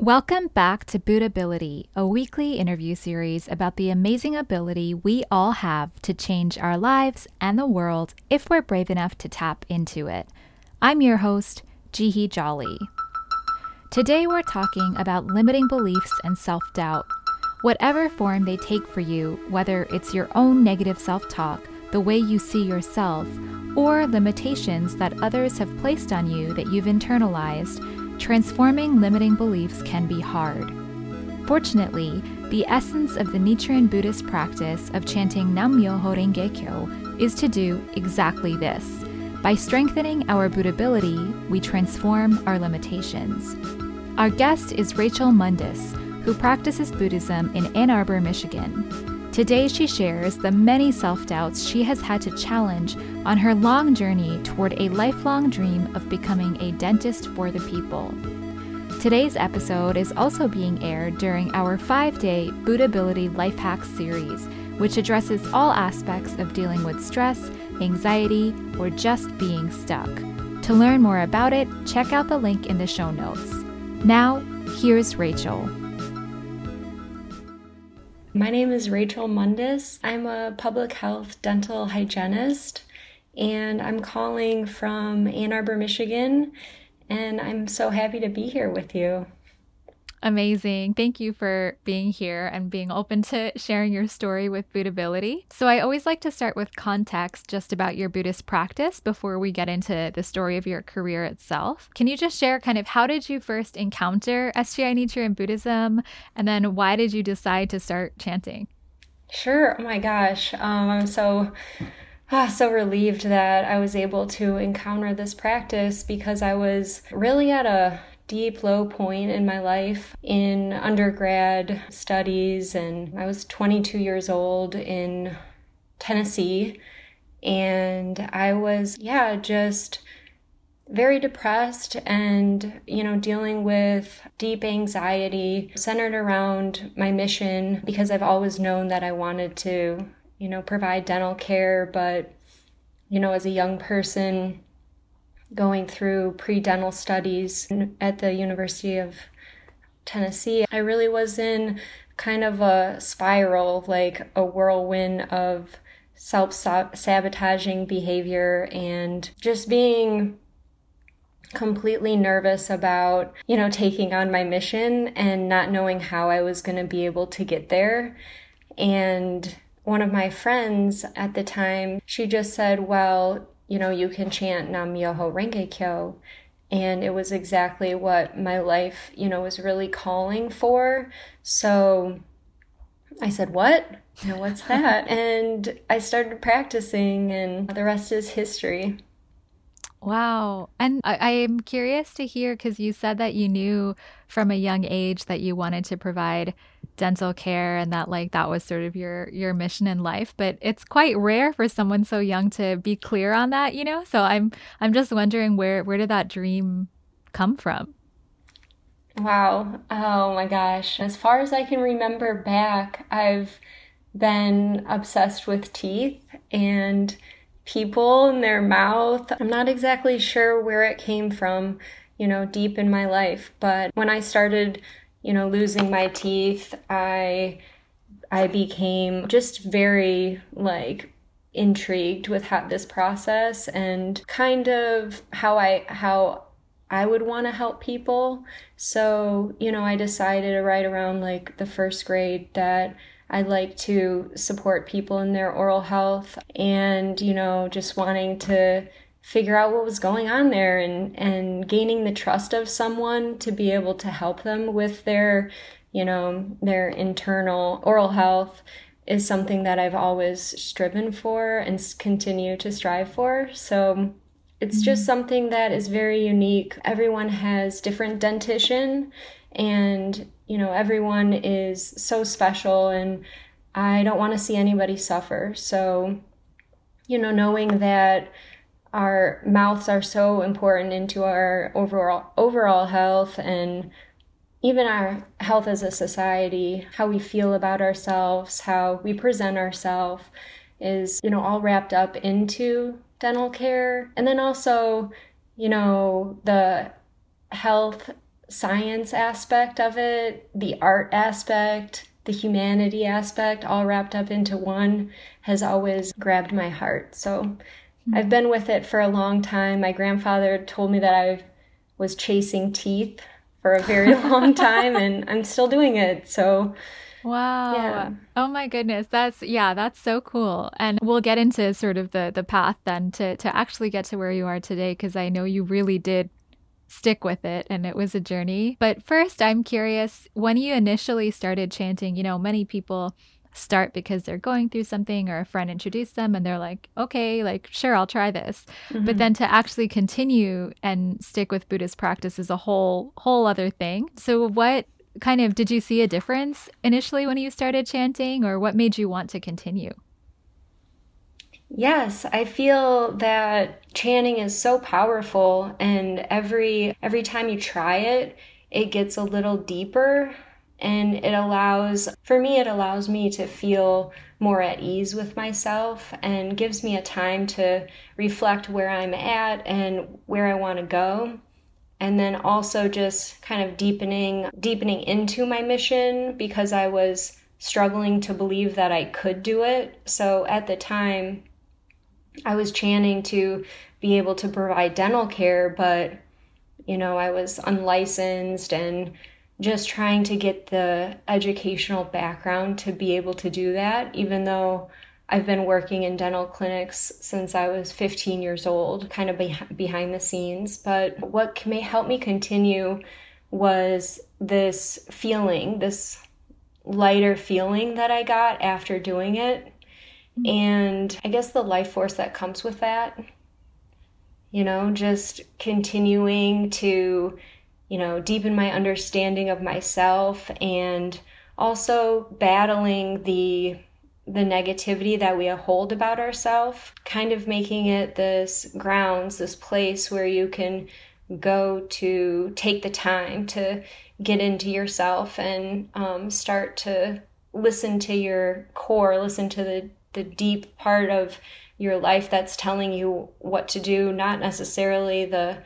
Welcome back to Buddhability, a weekly interview series about the amazing ability we all have to change our lives and the world if we're brave enough to tap into it. I'm your host, Jihii Jolly. Today we're talking about limiting beliefs and self doubt. Whatever form they take for you, whether it's your own negative self talk, the way you see yourself, or limitations that others have placed on you that you've internalized, transforming limiting beliefs can be hard. Fortunately, the essence of the Nichiren Buddhist practice of chanting Nam Myoho Renge Kyo is to do exactly this. By strengthening our Buddhability, we transform our limitations. Our guest is Rachel Mundis, who practices Buddhism in Ann Arbor, Michigan. Today, she shares the many self doubts she has had to challenge on her long journey toward a lifelong dream of becoming a dentist for the people. Today's episode is also being aired during our five day Buddhability Life Hacks series, which addresses all aspects of dealing with stress, anxiety, or just being stuck. To learn more about it, check out the link in the show notes. Now, here's Rachel. My name is Rachel Mundis. I'm a public health dental hygienist, and I'm calling from Ann Arbor, Michigan. And I'm so happy to be here with you. Amazing. Thank you for being here and being open to sharing your story with Buddhability. So, I always like to start with context just about your Buddhist practice before we get into the story of your career itself. Can you just share kind of how did you first encounter SGI Nichiren Buddhism and then why did you decide to start chanting? Sure. Oh my gosh. Um, I'm so. Oh, so relieved that I was able to encounter this practice because I was really at a deep low point in my life in undergrad studies and I was 22 years old in Tennessee and I was yeah just very depressed and you know dealing with deep anxiety centered around my mission because I've always known that I wanted to you know provide dental care but you know as a young person going through pre dental studies at the University of Tennessee, I really was in kind of a spiral, like a whirlwind of self sabotaging behavior and just being completely nervous about, you know, taking on my mission and not knowing how I was going to be able to get there. And one of my friends at the time, she just said, Well, you know, you can chant Nam Myoho Renge Kyo. And it was exactly what my life, you know, was really calling for. So I said, What? You know, what's that? and I started practicing, and the rest is history. Wow. And I, am curious to hear because you said that you knew from a young age that you wanted to provide dental care and that like that was sort of your your mission in life but it's quite rare for someone so young to be clear on that you know? So i'm i'm just wondering where where did that dream come from? Wow. Oh my gosh. As far as i can remember back i've been obsessed with teeth and people in their mouth. I'm not exactly sure where it came from, you know, deep in my life, but when I started, you know, losing my teeth, I I became just very like intrigued with how this process and kind of how I how I would want to help people. So, you know, I decided right around like the first grade that I'd like to support people in their oral health and, you know, just wanting to figure out what was going on there and, and gaining the trust of someone to be able to help them with their, you know, their internal oral health is something that I've always striven for and continue to strive for. So it's just something that is very unique. Everyone has different dentition and you know, everyone is so special and I don't want to see anybody suffer. So, you know, knowing that our mouths are so important into our overall overall health and even our health as a society, how we feel about ourselves, how we present ourselves is, you know, all wrapped up into dental care. And then also, you know, the health science aspect of it, the art aspect, the humanity aspect, all wrapped up into one, has always grabbed my heart. So mm-hmm. I've been with it for a long time. My grandfather told me that I was chasing teeth for a very long time, and I'm still doing it. So Wow. Yeah. Oh my goodness. That's yeah, that's so cool. And we'll get into sort of the the path then to to actually get to where you are today because I know you really did stick with it and it was a journey. But first, I'm curious when you initially started chanting, you know, many people start because they're going through something or a friend introduced them and they're like, okay, like, sure, I'll try this. Mm-hmm. But then to actually continue and stick with Buddhist practice is a whole, whole other thing. So, what kind of did you see a difference initially when you started chanting, or what made you want to continue? Yes, I feel that chanting is so powerful and every every time you try it, it gets a little deeper and it allows for me it allows me to feel more at ease with myself and gives me a time to reflect where I'm at and where I want to go and then also just kind of deepening deepening into my mission because I was struggling to believe that I could do it. So at the time I was chanting to be able to provide dental care, but you know, I was unlicensed and just trying to get the educational background to be able to do that even though I've been working in dental clinics since I was 15 years old, kind of behind the scenes. But what may help me continue was this feeling, this lighter feeling that I got after doing it. Mm-hmm. And I guess the life force that comes with that, you know, just continuing to, you know, deepen my understanding of myself and also battling the the negativity that we hold about ourselves, kind of making it this grounds, this place where you can go to take the time to get into yourself and um, start to listen to your core, listen to the, the deep part of your life that's telling you what to do, not necessarily the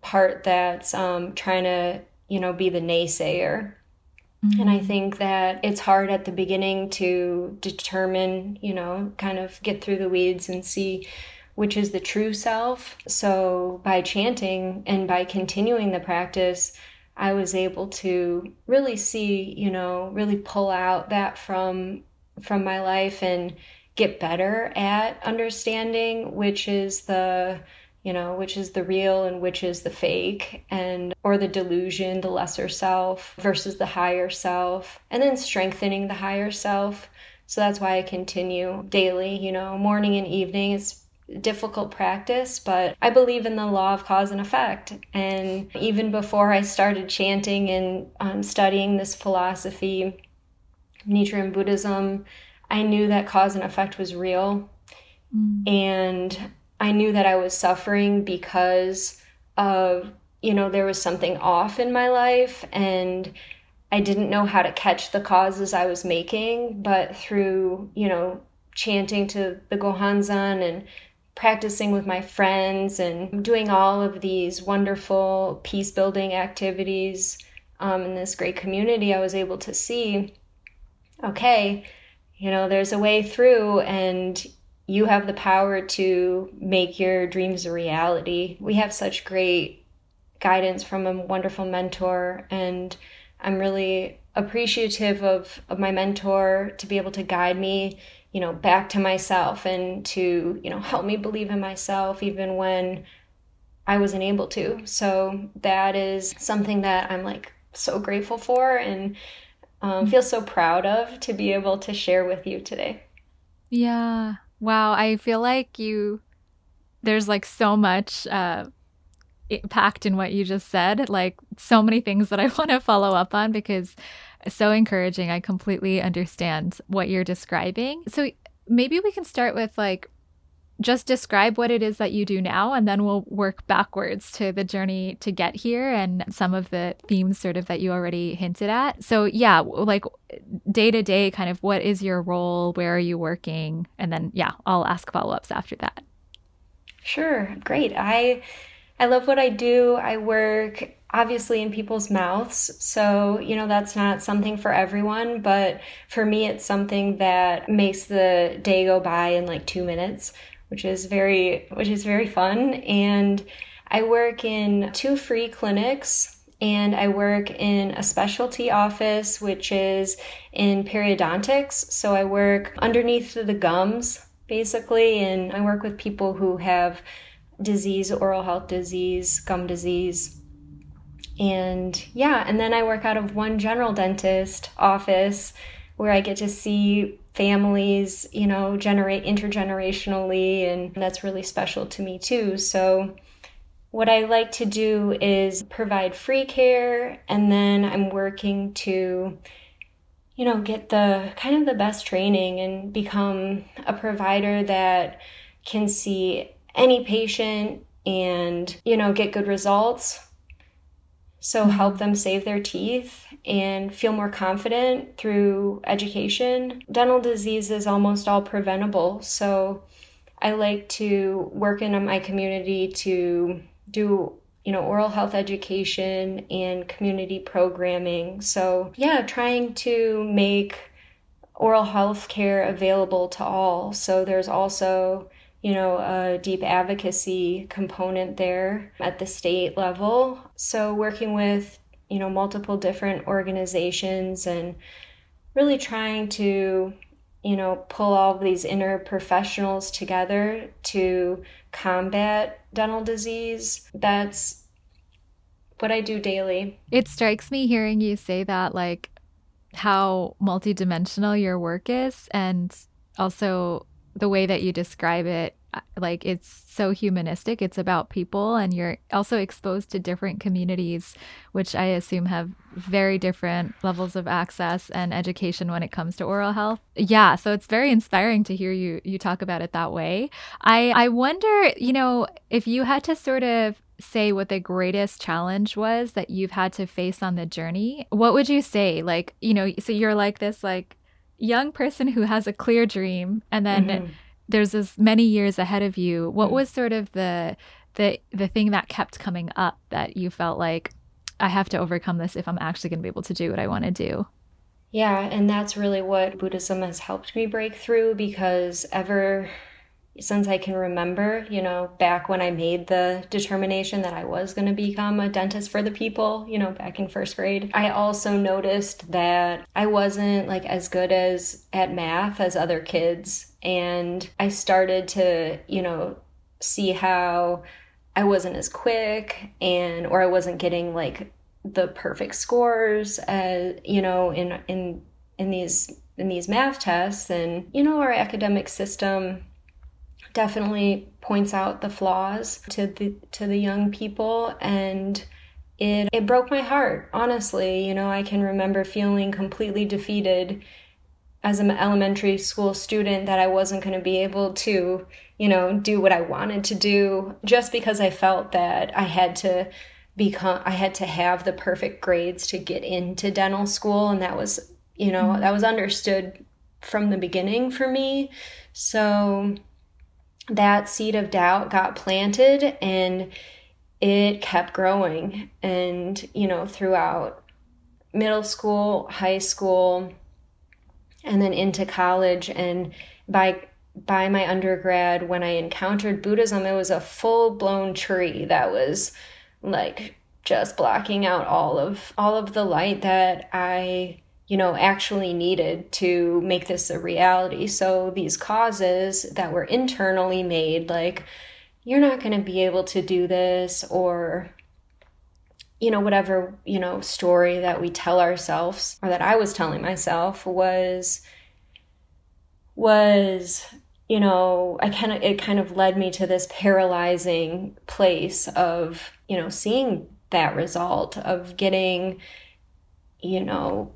part that's um, trying to, you know, be the naysayer. Mm-hmm. And I mm-hmm. think that it's hard at the beginning to determine, you know, kind of get through the weeds and see which is the true self. So by chanting and by continuing the practice, I was able to really see, you know, really pull out that from from my life and get better at understanding which is the you know, which is the real and which is the fake, and or the delusion, the lesser self versus the higher self, and then strengthening the higher self. So that's why I continue daily, you know, morning and evening. It's difficult practice, but I believe in the law of cause and effect. And even before I started chanting and um, studying this philosophy, Nichiren Buddhism, I knew that cause and effect was real. Mm. And I knew that I was suffering because of, you know, there was something off in my life and I didn't know how to catch the causes I was making. But through, you know, chanting to the Gohonzon and practicing with my friends and doing all of these wonderful peace building activities um, in this great community, I was able to see okay, you know, there's a way through, and you have the power to make your dreams a reality. We have such great guidance from a wonderful mentor, and I'm really appreciative of, of my mentor to be able to guide me, you know, back to myself and to, you know, help me believe in myself even when I wasn't able to. So that is something that I'm like so grateful for and um, feel so proud of to be able to share with you today. Yeah, Wow, I feel like you there's like so much uh packed in what you just said, like so many things that I want to follow up on because so encouraging. I completely understand what you're describing. So maybe we can start with like just describe what it is that you do now and then we'll work backwards to the journey to get here and some of the themes sort of that you already hinted at. So yeah like day to day kind of what is your role? Where are you working? And then yeah i'll ask follow-ups after that. Sure. Great. I I love what I do. I work obviously in people's mouths. So, you know, that's not something for everyone, but for me, it's something that makes the day go by in like two minutes, which is very, which is very fun. And I work in two free clinics and I work in a specialty office, which is in periodontics. So I work underneath the gums, basically, and I work with people who have disease, oral health disease, gum disease, and yeah, and then I work out of one general dentist office where I get to see families, you know, generate intergenerationally, and that's really special to me too. So, what I like to do is provide free care, and then I'm working to, you know, get the kind of the best training and become a provider that can see any patient and, you know, get good results so, help them save their teeth and feel more confident through education. Dental disease is almost all preventable. So, I like to work in my community to do you know oral health education and community programming so yeah trying to make oral health care available to all so there's also you know, a deep advocacy component there at the state level. So, working with, you know, multiple different organizations and really trying to, you know, pull all of these interprofessionals together to combat dental disease. That's what I do daily. It strikes me hearing you say that, like, how multidimensional your work is and also the way that you describe it uh, like it's so humanistic. It's about people and you're also exposed to different communities which i assume have very different levels of access and education when it comes to oral health. Yeah so it's very inspiring to hear you you talk about it that way. I i wonder you know if you had to sort of say what the greatest challenge was that you've had to face on the journey what would you say? Like you know so you're like this like young person who has a clear dream and then mm-hmm. there's as many years ahead of you what mm-hmm. was sort of the the the thing that kept coming up that you felt like i have to overcome this if i'm actually going to be able to do what i want to do yeah and that's really what buddhism has helped me break through because ever since I can remember, you know, back when I made the determination that I was going to become a dentist for the people, you know, back in first grade, I also noticed that I wasn't like as good as at math as other kids. And I started to, you know, see how I wasn't as quick and, or I wasn't getting like the perfect scores, as, you know, in, in, in these, in these math tests. And, you know, our academic system definitely points out the flaws to the to the young people and it it broke my heart honestly you know i can remember feeling completely defeated as an elementary school student that i wasn't going to be able to you know do what i wanted to do just because i felt that i had to become i had to have the perfect grades to get into dental school and that was you know mm-hmm. that was understood from the beginning for me so that seed of doubt got planted and it kept growing. And you know throughout middle school high school and then into college. And by by my undergrad when i encountered buddhism it was a full blown tree that was like just blocking out all of all of the light that i you know, actually needed to make this a reality. So these causes that were internally made, like, you're not going to be able to do this, or, you know, whatever, you know, story that we tell ourselves or that I was telling myself was, was, you know, I kind of, it kind of led me to this paralyzing place of, you know, seeing that result of getting, you know,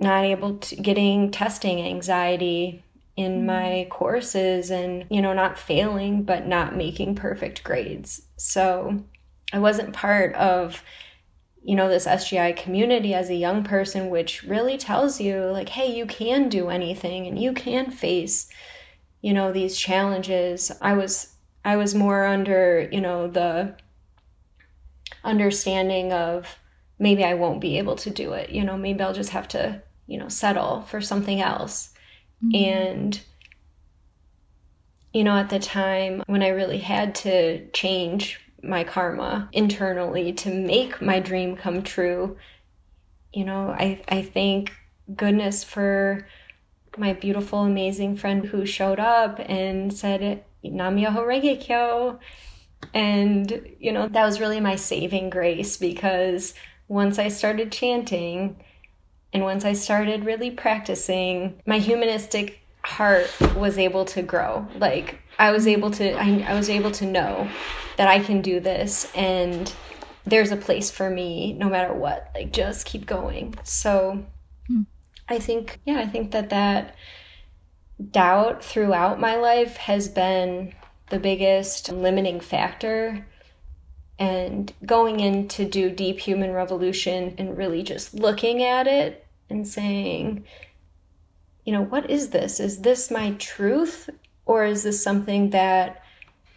not able to getting testing anxiety in mm-hmm. my courses and you know not failing but not making perfect grades so i wasn't part of you know this sgi community as a young person which really tells you like hey you can do anything and you can face you know these challenges i was I was more under, you know, the understanding of maybe I won't be able to do it. You know, maybe I'll just have to, you know, settle for something else. Mm-hmm. And, you know, at the time when I really had to change my karma internally to make my dream come true, you know, I, I thank goodness for my beautiful, amazing friend who showed up and said, Nam Myoho Renge Kyo. And, you know, that was really my saving grace because once I started chanting and once I started really practicing, my humanistic heart was able to grow. Like I was able to I, I was able to know that I can do this and there's a place for me no matter what. Like just keep going. So hmm. I think yeah, I think that that doubt throughout my life has been the biggest limiting factor and going in to do deep human revolution and really just looking at it and saying you know what is this is this my truth or is this something that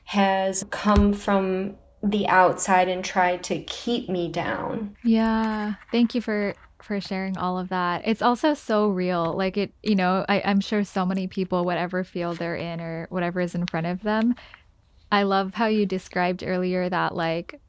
has come from the outside and tried to keep me down yeah thank you for for sharing all of that. It's also so real. Like it, you know, I, I'm sure so many people, whatever field they're in or whatever is in front of them, I love how you described earlier that like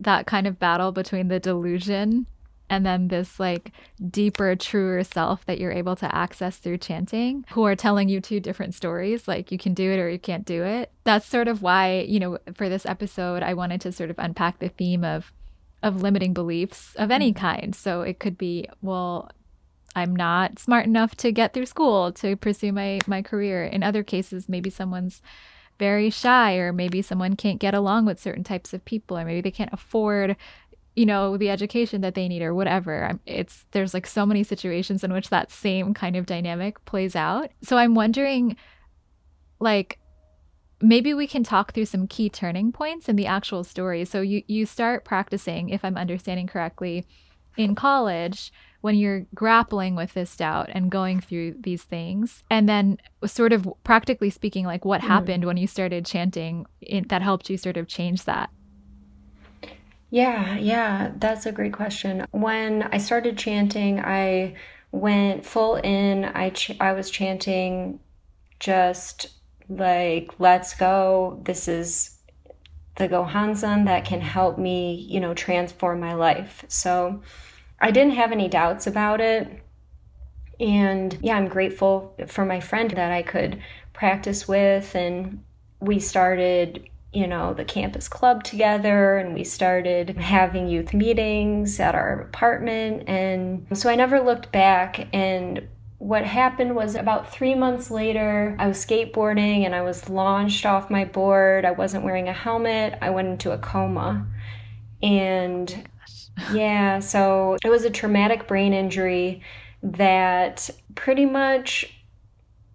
that kind of battle between the delusion and then this like deeper truer self that you're able to access through chanting who are telling you two different stories like you can do it or you can't do it. That's sort of why you know for this episode i wanted to sort of unpack the theme of of limiting beliefs of any mm-hmm. kind. So it could be well i'm not smart enough to get through school to pursue my my career. In other cases maybe someone's very shy or maybe someone can't get along with certain types of people or maybe they can't afford you know the education that they need or whatever. It's there's like so many situations in which that same kind of dynamic plays out. So i'm wondering like maybe we can talk through some key turning points in the actual story. So you you start practicing if i'm understanding correctly in college when you're grappling with this doubt and going through these things and then sort of practically speaking like what mm. happened when you started chanting in, that helped you sort of change that? Yeah yeah that's a great question. When i started chanting i went full in. I ch- i was chanting just like let's go. This is the Gohonzon that can help me you know transform my life. So I didn't have any doubts about it. And yeah, I'm grateful for my friend that I could practice with. And we started, you know, the campus club together and we started having youth meetings at our apartment. And so I never looked back. And what happened was about three months later, I was skateboarding and I was launched off my board. I wasn't wearing a helmet. I went into a coma. And yeah, so it was a traumatic brain injury that pretty much,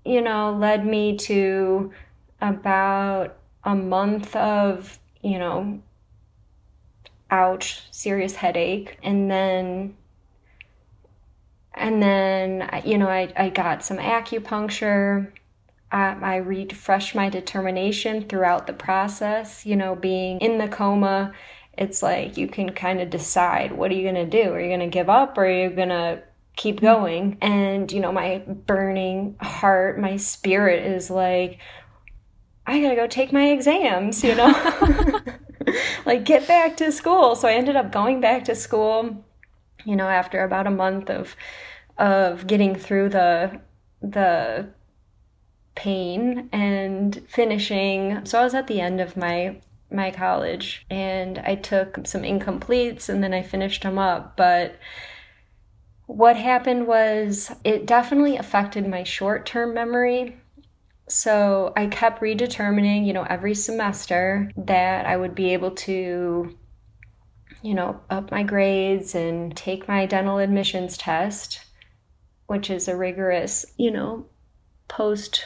you know, led me to about a month of, you know, ouch, serious headache. And then and then you know I, I got some acupuncture I refreshed my determination throughout the process you know being in the coma it's like you can kind of decide what are you going to do? Are you going to give up or are you going to keep mm-hmm. going? And, you know, my burning heart, my spirit is like, I got to go take my exams, you know? like, get back to school. So I ended up going back to school, you know, after about a month of of getting through the the pain and finishing. So I was at the end of my my college and I took some incompletes and then I finished them up. But what happened was it definitely affected my short term memory. So I kept redetermining, you know, every semester that I would be able to, you know, up my grades and take my dental admissions test, which is a rigorous, you know, post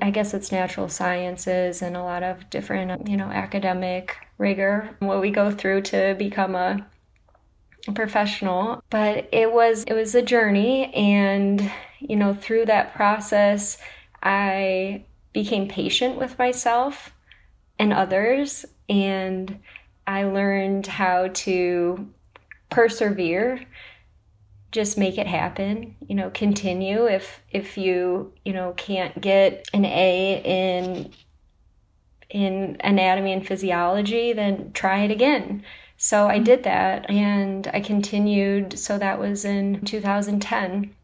I guess it's natural sciences and a lot of different, you know, academic rigor, what we go through to become a professional. But it was it was a journey and you know through that process i became patient with myself and others and I learned how to persevere just make it happen you know continue. If if you you know can't get an a in in anatomy and physiology then try it again. So i mm-hmm. did that and i continued. So that was in 2010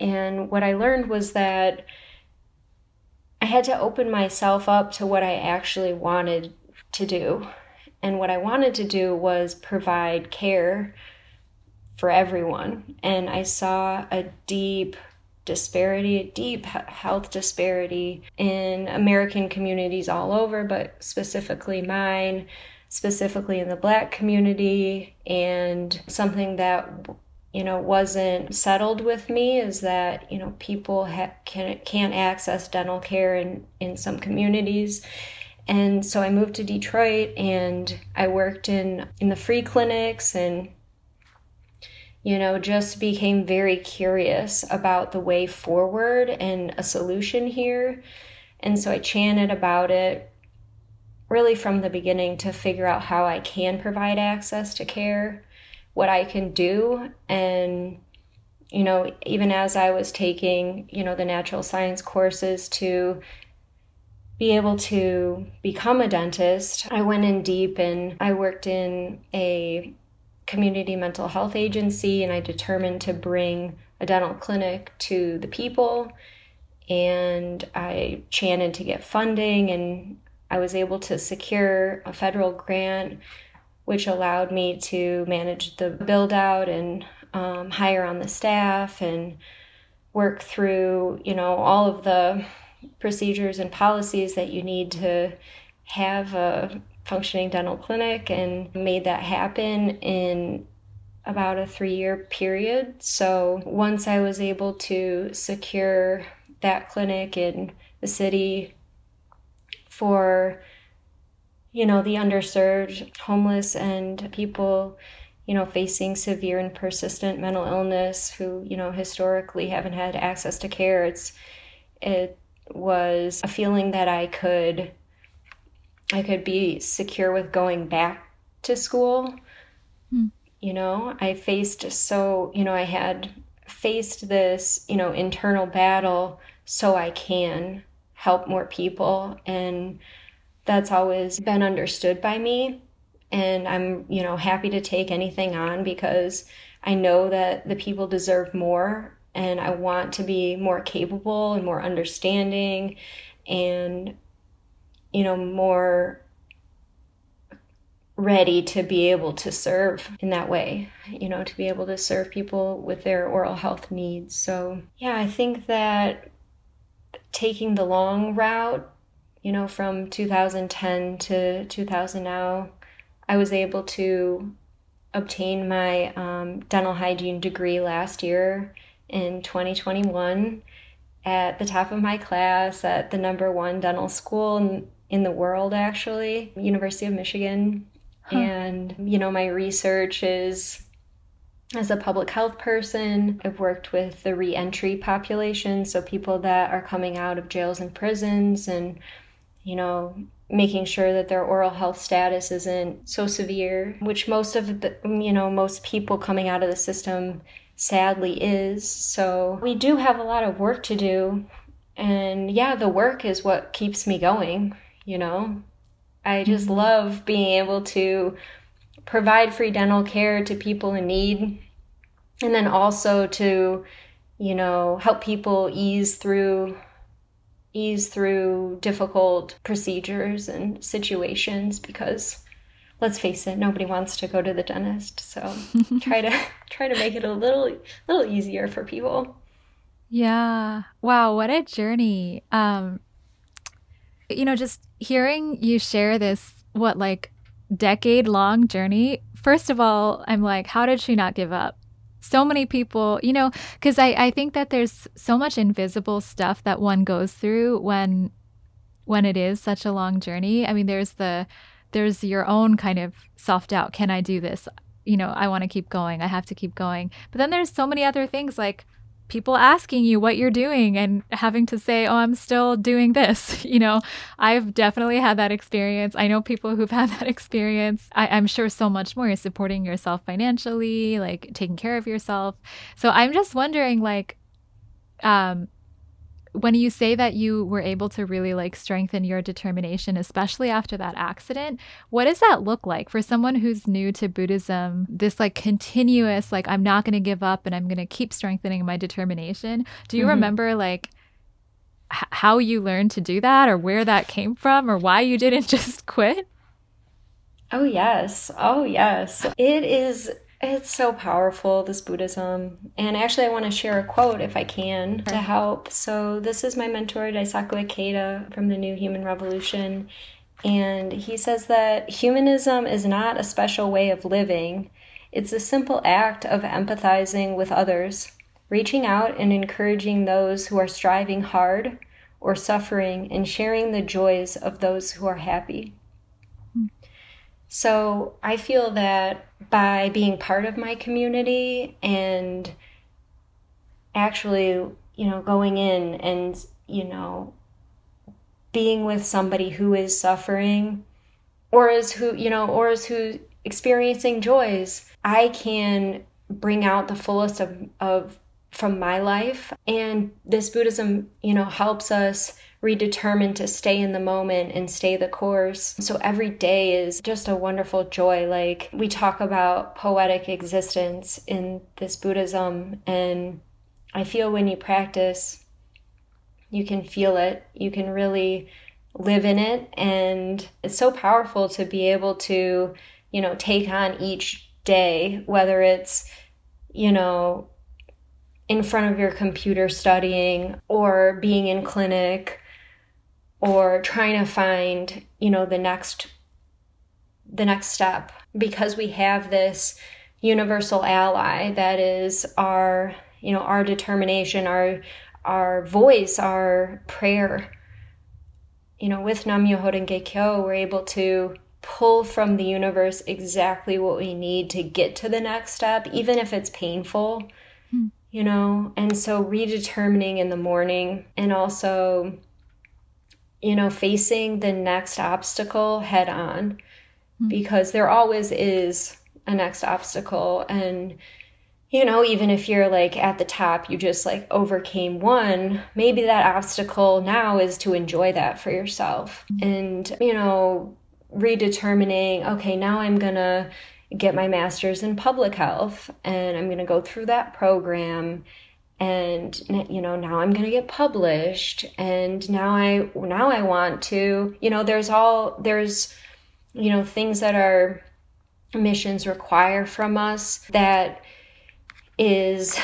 and what i learned was that i had to open myself up to what i actually wanted to do. And what i wanted to do was provide care for everyone. And I saw a deep disparity, a deep health disparity in American communities all over, but specifically mine, specifically in the black community. And something that you know wasn't settled with me is that you know people ha- can, can't access dental care in in some communities and so i moved to detroit and i worked in in the free clinics and you know, just became very curious about the way forward and a solution here. And so I chanted about it really from the beginning to figure out how I can provide access to care, what I can do. And, you know, even as I was taking, you know, the natural science courses to be able to become a dentist, I went in deep and I worked in a community mental health agency and I determined to bring a dental clinic to the people. And I chanted to get funding, and I was able to secure a federal grant, which allowed me to manage the build out and um, hire on the staff and work through, you know, all of the procedures and policies that you need to have a functioning dental clinic and made that happen in about a three year period. So once I was able to secure that clinic in the city for you know the underserved homeless and people you know facing severe and persistent mental illness who you know historically haven't had access to care it's it was a feeling that I could I could be secure with going back to school. Hmm. You know, I faced so, you know, I had faced this, you know, internal battle so I can help more people. And that's always been understood by me. And I'm, you know, happy to take anything on because I know that the people deserve more and I want to be more capable and more understanding and you know, more ready to be able to serve in that way, you know, to be able to serve people with their oral health needs. So, yeah, I think that taking the long route, you know, from 2010 to 2000 now, I was able to obtain my um, dental hygiene degree last year in 2021 at the top of my class at the number one dental school in the world, actually, University of Michigan. Huh. And, you know, my research is as a public health person, I've worked with the reentry population, so people that are coming out of jails and prisons and, you know, making sure that their oral health status isn't so severe, which most of the, you know, most people coming out of the system sadly is. So we do have a lot of work to do. And yeah, the work is what keeps me going you know? I just mm-hmm. love being able to provide free dental care to people in need and then also to, you know, help people ease through ease through difficult procedures and situations because let's face it nobody wants to go to the dentist so try to try to make it a little little easier for people yeah wow what a journey um you know, just hearing you share this, what, like decade long journey, first of all, I'm like, how did she not give up? So many people, you know, because I, I think that there's so much invisible stuff that one goes through when when it is such a long journey. I mean, there's the there's your own kind of self doubt. Can I do this? You know, I want to keep going. I have to keep going. But then there's so many other things like people asking you what you're doing and having to say, oh, I'm still doing this. You know, I've definitely had that experience. I know people who've had that experience. I, am sure so much more. supporting yourself financially, like taking care of yourself. So I'm just wondering, like, um, when you say that you were able to really like strengthen your determination especially after that accident what does that look like for someone who's new to buddhism? This like continuous like i'm not going to give up and i'm going to keep strengthening my determination. Do you mm-hmm. remember like h- how you learned to do that or where that came from or why you didn't just quit? Oh yes. Oh yes. It is it's so powerful, this Buddhism. And actually, I want to share a quote if I can to help. So, this is my mentor, Daisaku Ikeda from the New Human Revolution. And he says that humanism is not a special way of living, it's a simple act of empathizing with others, reaching out and encouraging those who are striving hard or suffering, and sharing the joys of those who are happy. So I feel that by being part of my community and actually, you know, going in and, you know, being with somebody who is suffering or is who, you know, or is who experiencing joys, I can bring out the fullest of, of from my life. And this Buddhism, you know, helps us redetermined to stay in the moment and stay the course. So every day is just a wonderful joy. Like we talk about poetic existence in this Buddhism, and I feel when you practice, you can feel it. You can really live in it. And it's so powerful to be able to, you know, take on each day, whether it's, you know, in front of your computer studying or being in clinic or trying to find, you know, the next the next step because we have this universal ally that is our, you know, our determination, our our voice, our prayer. You know, with Nam Myoho Renge Kyo, we're able to pull from the universe exactly what we need to get to the next step, even if it's painful, hmm. you know? And so redetermining in the morning and also you know, facing the next obstacle head on mm-hmm. because there always is a next obstacle. And, you know, even if you're like at the top, you just like overcame one, maybe that obstacle now is to enjoy that for yourself. Mm-hmm. And, you know, redetermining, okay, now I'm going to get my master's in public health and I'm going to go through that program and you know now i'm going to get published and now i now i want to you know there's all there's you know things that our missions require from us that is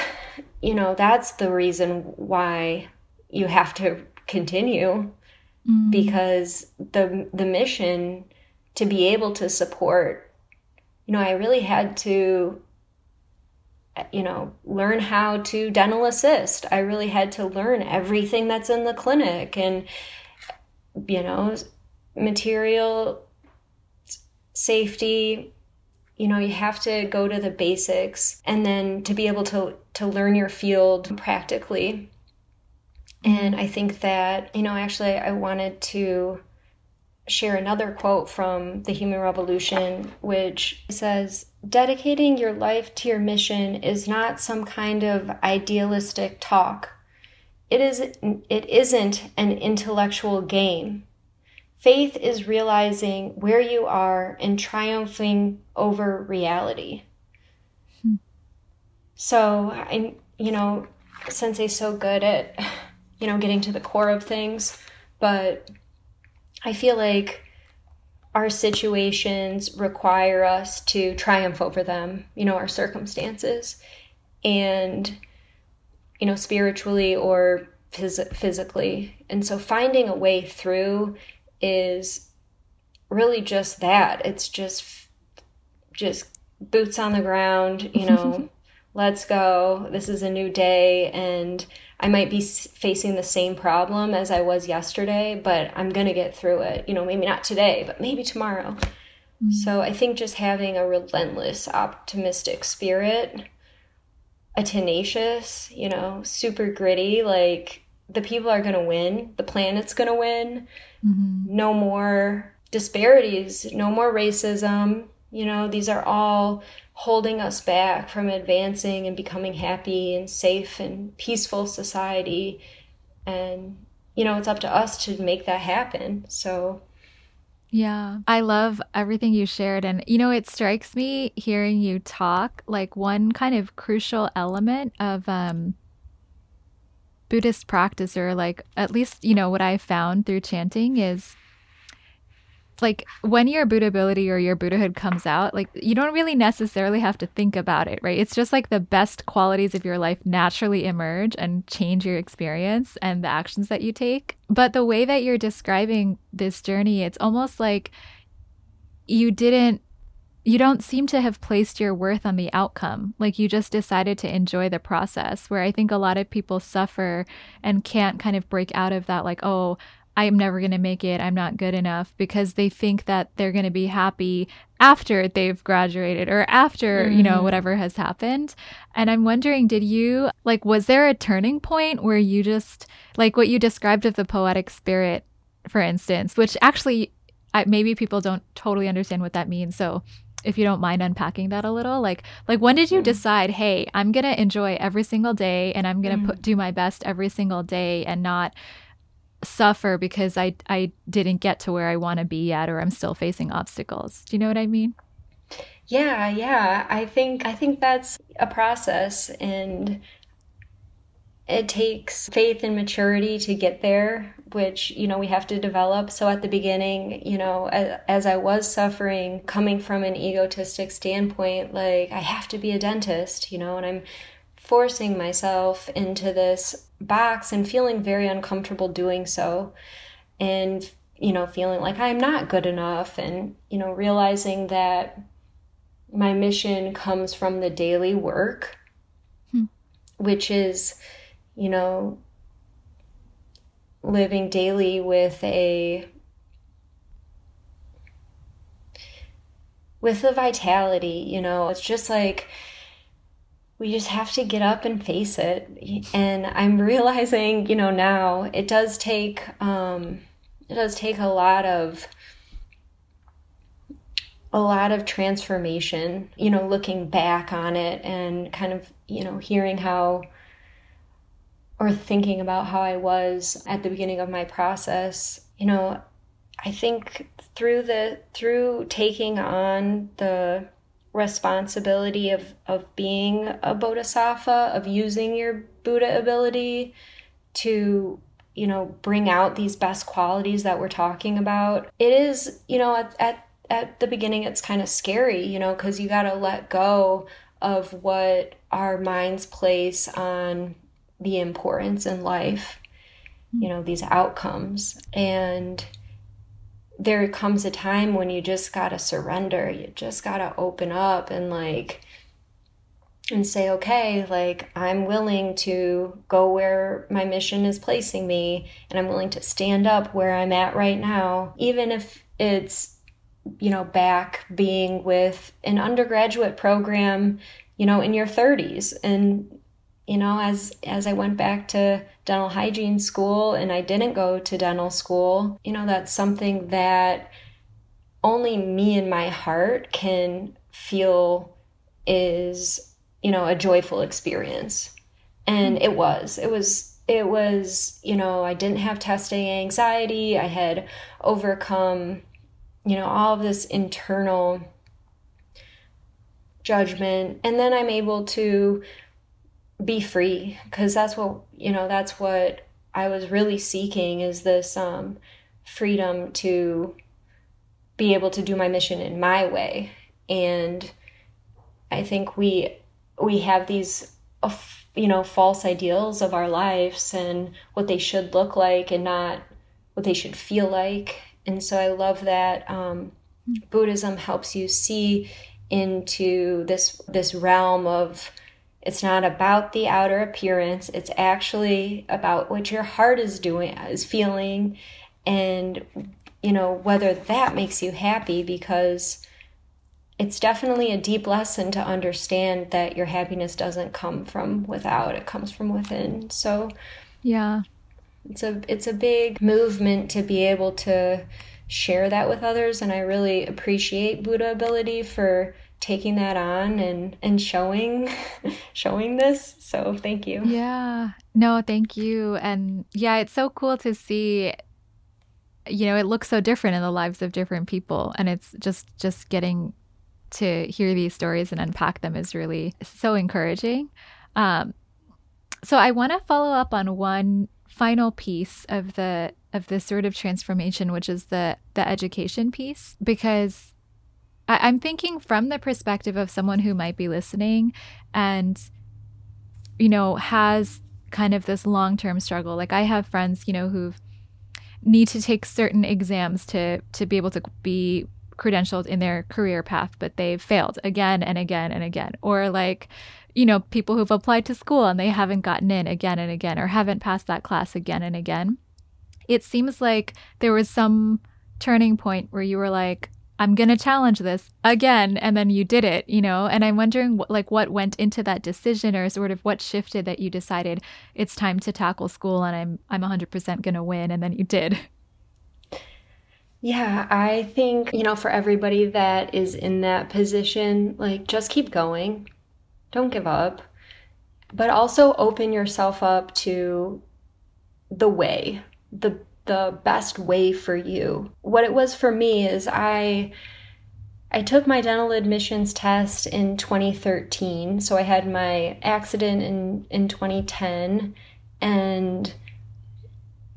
you know that's the reason why you have to continue mm. because the the mission to be able to support you know i really had to you know, learn how to dental assist. I really had to learn everything that's in the clinic and, you know, material safety. You know, you have to go to the basics and then to be able to, to learn your field practically. And I think that, you know, actually, I wanted to share another quote from the Human Revolution, which says, Dedicating your life to your mission is not some kind of idealistic talk. It, is, it isn't an intellectual game. Faith is realizing where you are and triumphing over reality. Hmm. So, I, you know, Sensei's so good at, you know, getting to the core of things, but I feel like our situations require us to triumph over them, you know, our circumstances. And, you know, spiritually or phys- physically. And so finding a way through is really just that. It's just, just boots on the ground, you know, let's go. This is a new day. And, I might be facing the same problem as I was yesterday, but I'm going to get through it. You know, maybe not today, but maybe tomorrow. Mm-hmm. So I think just having a relentless, optimistic spirit a tenacious, you know, super gritty, like the people are going to win, the planet's going to win. Mm-hmm. No more disparities, no more racism. You know, these are all holding us back from advancing and becoming happy and safe and peaceful society. And, you know, it's up to us to make that happen. So, yeah, I love everything you shared. And, you know, it strikes me hearing you talk like one kind of crucial element of um, Buddhist practice, or like at least, you know, what I found through chanting is like when your Buddhability or your Buddhahood comes out, like you don't really necessarily have to think about it, right? It's just like the best qualities of your life naturally emerge and change your experience and the actions that you take. But the way that you're describing this journey, it's almost like you didn't you don't seem to have placed your worth on the outcome. Like you just decided to enjoy the process, where I think a lot of people suffer and can't kind of break out of that, like, oh, I am never going to make it. I'm not good enough because they think that they're going to be happy after they've graduated or after, mm. you know, mm. whatever has happened. And I'm wondering, did you, like, was there a turning point where you just, like what you described of the poetic spirit, for instance, which actually I, maybe people don't totally understand what that means. So if you don't mind unpacking that a little like like when did you mm. decide hey i'm gonna enjoy every single day and i'm gonna mm. put do my best every single day and not suffer because I I didn't get to where I want to be yet or I'm still facing obstacles. Do you know what I mean? Yeah, yeah. I think I think that's a process and it takes faith and maturity to get there, which, you know, we have to develop. So at the beginning, you know, as, as I was suffering, coming from an egotistic standpoint, like I have to be a dentist, you know, and I'm forcing myself into this box and feeling very uncomfortable doing so and you know feeling like i'm not good enough and you know realizing that my mission comes from the daily work hmm. which is you know living daily with a with a vitality you know it's just like we just have to get up and face it. And I'm realizing, you know, now it does take um, it does take a lot of a lot of transformation, you know, looking back on it and kind of, you know, hearing how or thinking about how I was at the beginning of my process, you know, I think through the through taking on the responsibility of of being a bodhisattva of using your Buddhability to you know bring out these best qualities that we're talking about. It is you know at at, at the beginning it's kind of scary you know because you got to let go of what our minds place on the importance in life you know these outcomes. And there comes a time when you just gotta surrender. You just gotta open up and like, and say, okay, like I'm willing to go where my mission is placing me, and I'm willing to stand up where I'm at right now, even if it's, you know, back being with an undergraduate program, you know, in your 30s. And, you know, as as I went back to dental hygiene school and I didn't go to dental school, you know, that's something that only me and my heart can feel is, you know, a joyful experience. And it was. It was it was, you know, I didn't have testing anxiety. I had overcome, you know, all of this internal judgment. And then I'm able to be free because that's what you know that's what i was really seeking is this um, freedom to be able to do my mission in my way. And i think we we have these uh, you know false ideals of our lives and what they should look like and not what they should feel like. And so i love that um, buddhism helps you see into this this realm of it's not about the outer appearance. It's actually about what your heart is doing, is feeling, and you know whether that makes you happy because it's definitely a deep lesson to understand that your happiness doesn't come from without, it comes from within. So, yeah. It's a it's a big movement to be able to share that with others and I really appreciate Buddhability for taking that on and and showing showing this. So thank you. Yeah. No thank you. And yeah it's so cool to see you know it looks so different in the lives of different people. And it's just just getting to hear these stories and unpack them is really so encouraging. Um, so i want to follow up on one final piece of the of this sort of transformation which is the the education piece because I, I'm thinking from the perspective of someone who might be listening and, you know, has kind of this long term struggle. Like I have friends, you know, who need to take certain exams to to be able to be credentialed in their career path, but they've failed again and again and again. Or like, you know, people who've applied to school and they haven't gotten in again and again or haven't passed that class again and again. It seems like there was some turning point where you were like, I'm going to challenge this again. And then you did it, you know? And I'm wondering like what went into that decision or sort of what shifted that you decided it's time to tackle school and I'm, I'm 100% going to win. And then you did. Yeah, I think, you know, for everybody that is in that position, like just keep going. Don't give up. But also open yourself up to the way, the the best way for you. What it was for me is I I took my dental admissions test in 2013. So I had my accident in in 2010 and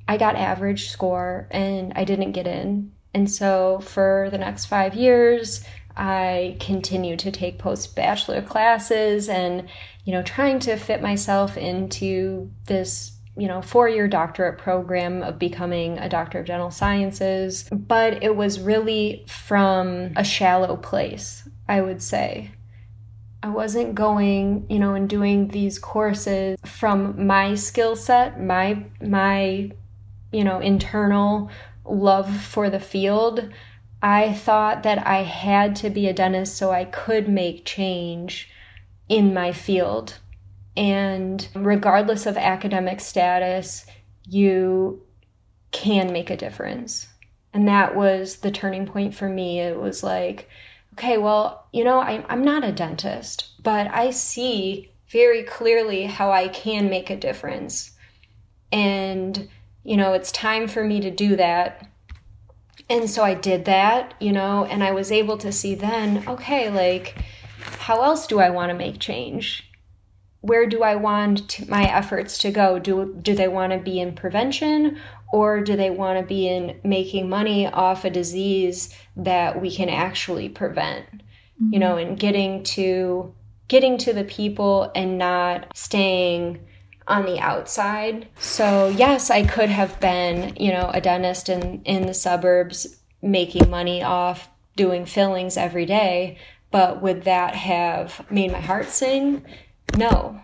I got average score and I didn't get in. And so for the next 5 years I continued to take post bachelor classes and you know trying to fit myself into this you know, four year doctorate program of becoming a doctor of dental sciences, but it was really from a shallow place, I would say. I wasn't going, you know, and doing these courses from my skill set, my my you know, internal love for the field. I thought that I had to be a dentist so I could make change in my field and regardless of academic status, you can make a difference. And that was the turning point for me. It was like, okay, well, you know, I, I'm not a dentist, but I see very clearly how I can make a difference. And, you know, it's time for me to do that. And so I did that, you know, and I was able to see then, okay, like, how else do I want to make change? Where do I want to, my efforts to go? Do do they want to be in prevention or do they want to be in making money off a disease that we can actually prevent? Mm-hmm. You know, and getting to getting to the people and not staying on the outside. So, yes, I could have been, you know, a dentist in in the suburbs making money off doing fillings every day, but would that have made my heart sing? No.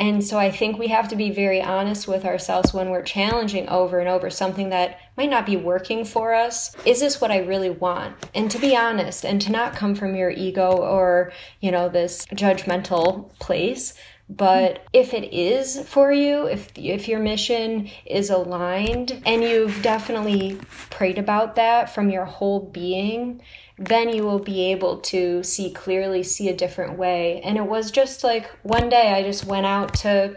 And so I think we have to be very honest with ourselves when we're challenging over and over something that might not be working for us. Is this what I really want? And to be honest and to not come from your ego or, you know, this judgmental place, but if it is for you, if if your mission is aligned and you've definitely prayed about that from your whole being, then you will be able to see clearly, see a different way. And it was just like one day I just went out to,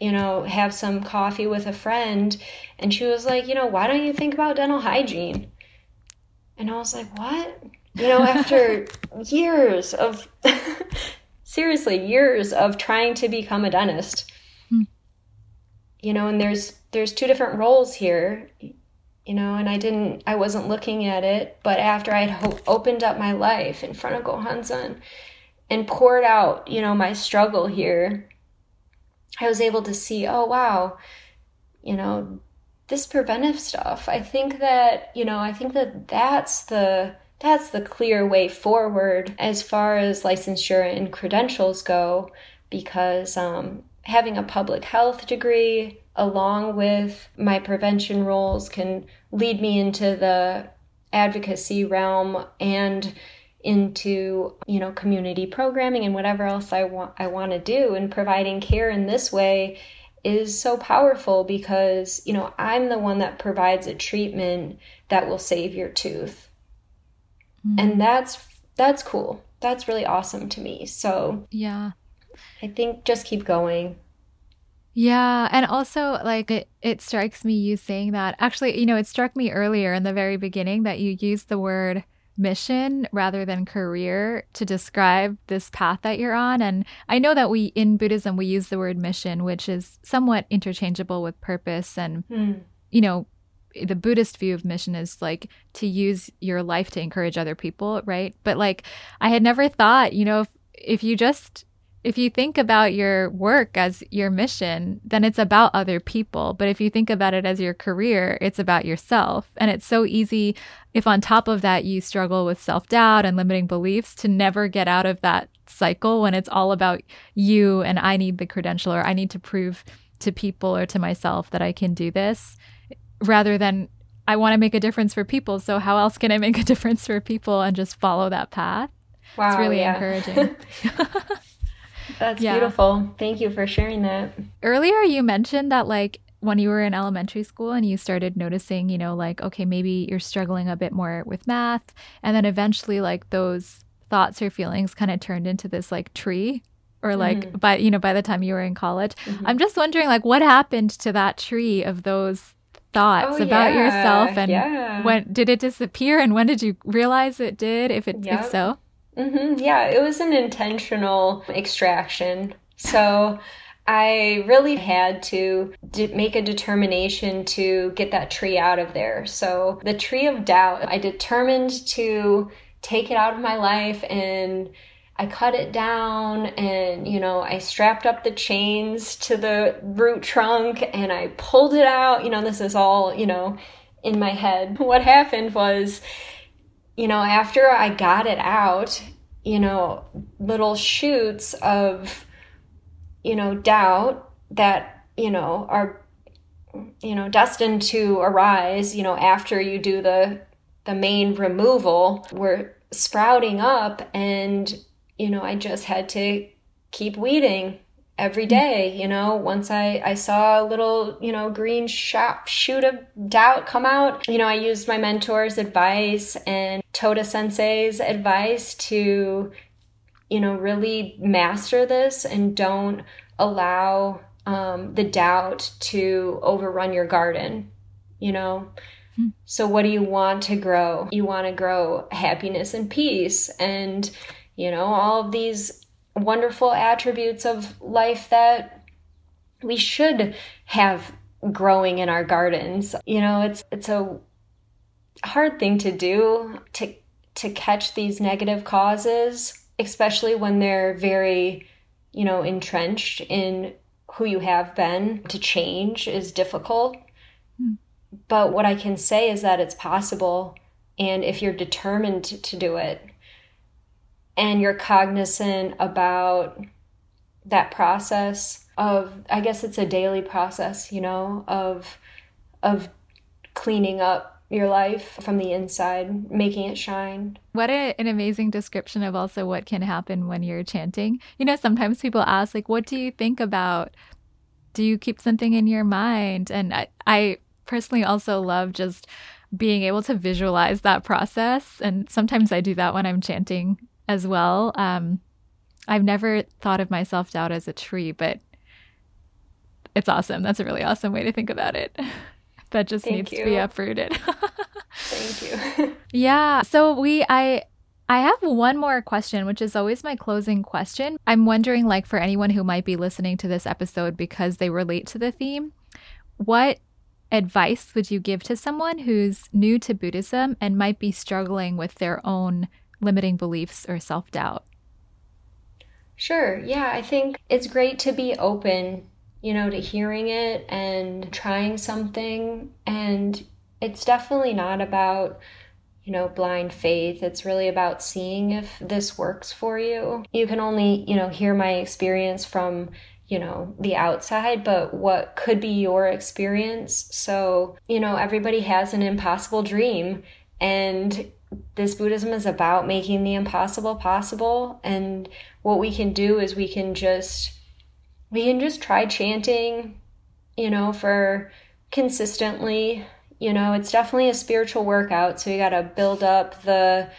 you know, have some coffee with a friend, and she was like, you know, why don't you think about dental hygiene? And I was like, what? You know, after years of, seriously, years of trying to become a dentist. Hmm. You know, and there's there's two different roles here you know, and I didn't, I wasn't looking at it. But after I'd ho- opened up my life in front of Gohonzon and poured out, you know, my struggle here, I was able to see, oh, wow, you know, this preventive stuff. I think that, you know, I think that that's the, that's the clear way forward as far as licensure and credentials go because um, having a public health degree along with my prevention roles can lead me into the advocacy realm and into you know community programming and whatever else I want I want to do and providing care in this way is so powerful because you know I'm the one that provides a treatment that will save your tooth. Mm. And that's that's cool. That's really awesome to me. So, yeah. I think just keep going. Yeah, and also like it it strikes me you saying that. Actually, you know, it struck me earlier in the very beginning that you used the word mission rather than career to describe this path that you're on and I know that we in Buddhism we use the word mission which is somewhat interchangeable with purpose and mm. you know the Buddhist view of mission is like to use your life to encourage other people, right? But like I had never thought, you know, if, if you just if you think about your work as your mission, then it's about other people. But if you think about it as your career, it's about yourself. And it's so easy if on top of that you struggle with self-doubt and limiting beliefs to never get out of that cycle when it's all about you and I need the credential or I need to prove to people or to myself that I can do this rather than I want to make a difference for people. So how else can I make a difference for people and just follow that path? Wow, it's really yeah. encouraging. That's yeah. beautiful. Thank you for sharing that. Earlier you mentioned that like when you were in elementary school and you started noticing, you know, like okay, maybe you're struggling a bit more with math and then eventually like those thoughts or feelings kind of turned into this like tree or like mm-hmm. by you know by the time you were in college. Mm-hmm. I'm just wondering like what happened to that tree of those thoughts oh, about yeah. yourself and yeah. when did it disappear and when did you realize it did if it yep. if so mm-hmm. yeah it was an intentional extraction so i really had to make a determination to get that tree out of there so the tree of doubt i determined to take it out of my life and I cut it down and, you know, I strapped up the chains to the root trunk and I pulled it out. You know, this is all, you know, in my head. What happened was, you know, after I got it out, you know, little shoots of, you know, doubt that, you know, are, you know, destined to arise, you know, after you do the, the main removal were sprouting up and you know, I just had to keep weeding every day you know? Once i i saw a little you know green shop shoot of doubt come out you know i used my mentor's advice and toda sensei's advice to you know really master this and don't allow um, the doubt to overrun your garden you know? Hmm. so what do you want to grow? You want to grow happiness and peace and you know, all of these wonderful attributes of life that we should have growing in our gardens. You know, it's it's a hard thing to do to to catch these negative causes, especially when they're very, you know, entrenched in who you have been. To change is difficult. Hmm. But what I can say is that it's possible and if you're determined to do it, and you're cognizant about that process of i guess it's a daily process you know of of cleaning up your life from the inside making it shine. What a, an amazing description of also what can happen when you're chanting. You know sometimes people ask like what do you think about do you keep something in your mind? And i, I personally also love just being able to visualize that process. And sometimes i do that when i'm chanting as well. Um, I've never thought of my self doubt as a tree, but it's awesome. That's a really awesome way to think about it. that just Thank needs you. to be uprooted. Thank you. yeah. So we, I, I have one more question, which is always my closing question. I'm wondering, like, for anyone who might be listening to this episode because they relate to the theme, what advice would you give to someone who's new to Buddhism and might be struggling with their own limiting beliefs or self doubt? Sure. Yeah, I think it's great to be open, you know, to hearing it and trying something. And it's definitely not about, you know, blind faith. It's really about seeing if this works for you. You can only, you know, hear my experience from you know, the outside, but what could be your experience. So, you know, everybody has an impossible dream and this Buddhism is about making the impossible possible. And what we can do is we can just we can just try chanting, you know, for consistently. You know, it's definitely a spiritual workout, so you got to build up the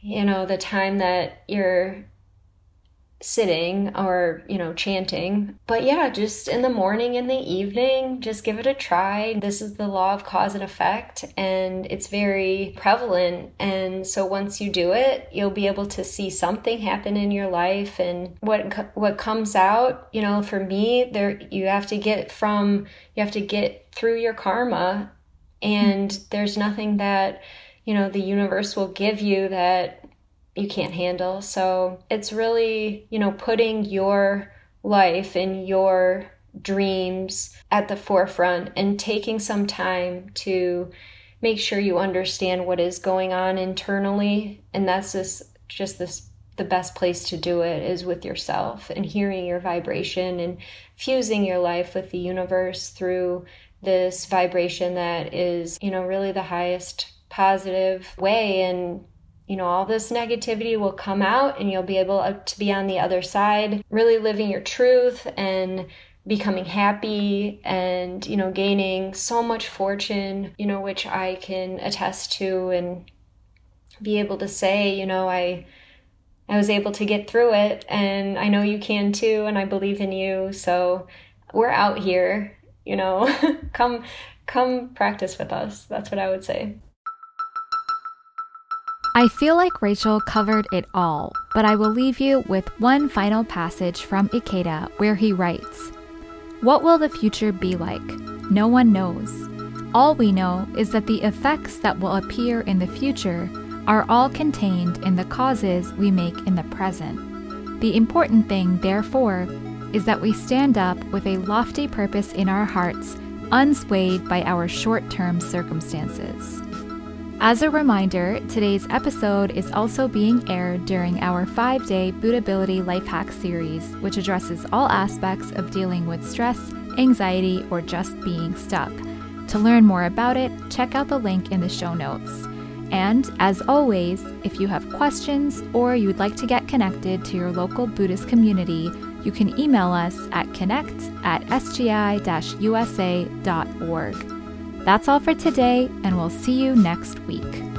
you know, the time that you're sitting or you know chanting. But yeah just in the morning in the evening just give it a try. This is the law of cause and effect and it's very prevalent. And so once you do it you'll be able to see something happen in your life. And what what comes out you know for me there you have to get from you have to get through your karma. And there's nothing that you know the universe will give you that you can't handle. So it's really, you know, putting your life and your dreams at the forefront and taking some time to make sure you understand what is going on internally and that's just just this the best place to do it is with yourself and hearing your vibration and fusing your life with the universe through this vibration that is you know really the highest positive way and you know, all this negativity will come out and you'll be able uh, to be on the other side, really living your truth and becoming happy and, you know, gaining so much fortune, you know, which I can attest to and be able to say, you know, I I was able to get through it and I know you can too and I believe in you. So we're out here, you know. come come practice with us. That's what I would say. I feel like Rachel covered it all, but I will leave you with one final passage from Ikeda where he writes What will the future be like? No one knows. All we know is that the effects that will appear in the future are all contained in the causes we make in the present. The important thing, therefore, is that we stand up with a lofty purpose in our hearts, unswayed by our short term circumstances. As a reminder, today's episode is also being aired during our five day Buddhability Life Hack series, which addresses all aspects of dealing with stress, anxiety, or just being stuck. To learn more about it, check out the link in the show notes. And as always, if you have questions or you would like to get connected to your local Buddhist community, you can email us at connect at sgi usa.org. That's all for today, and we'll see you next week.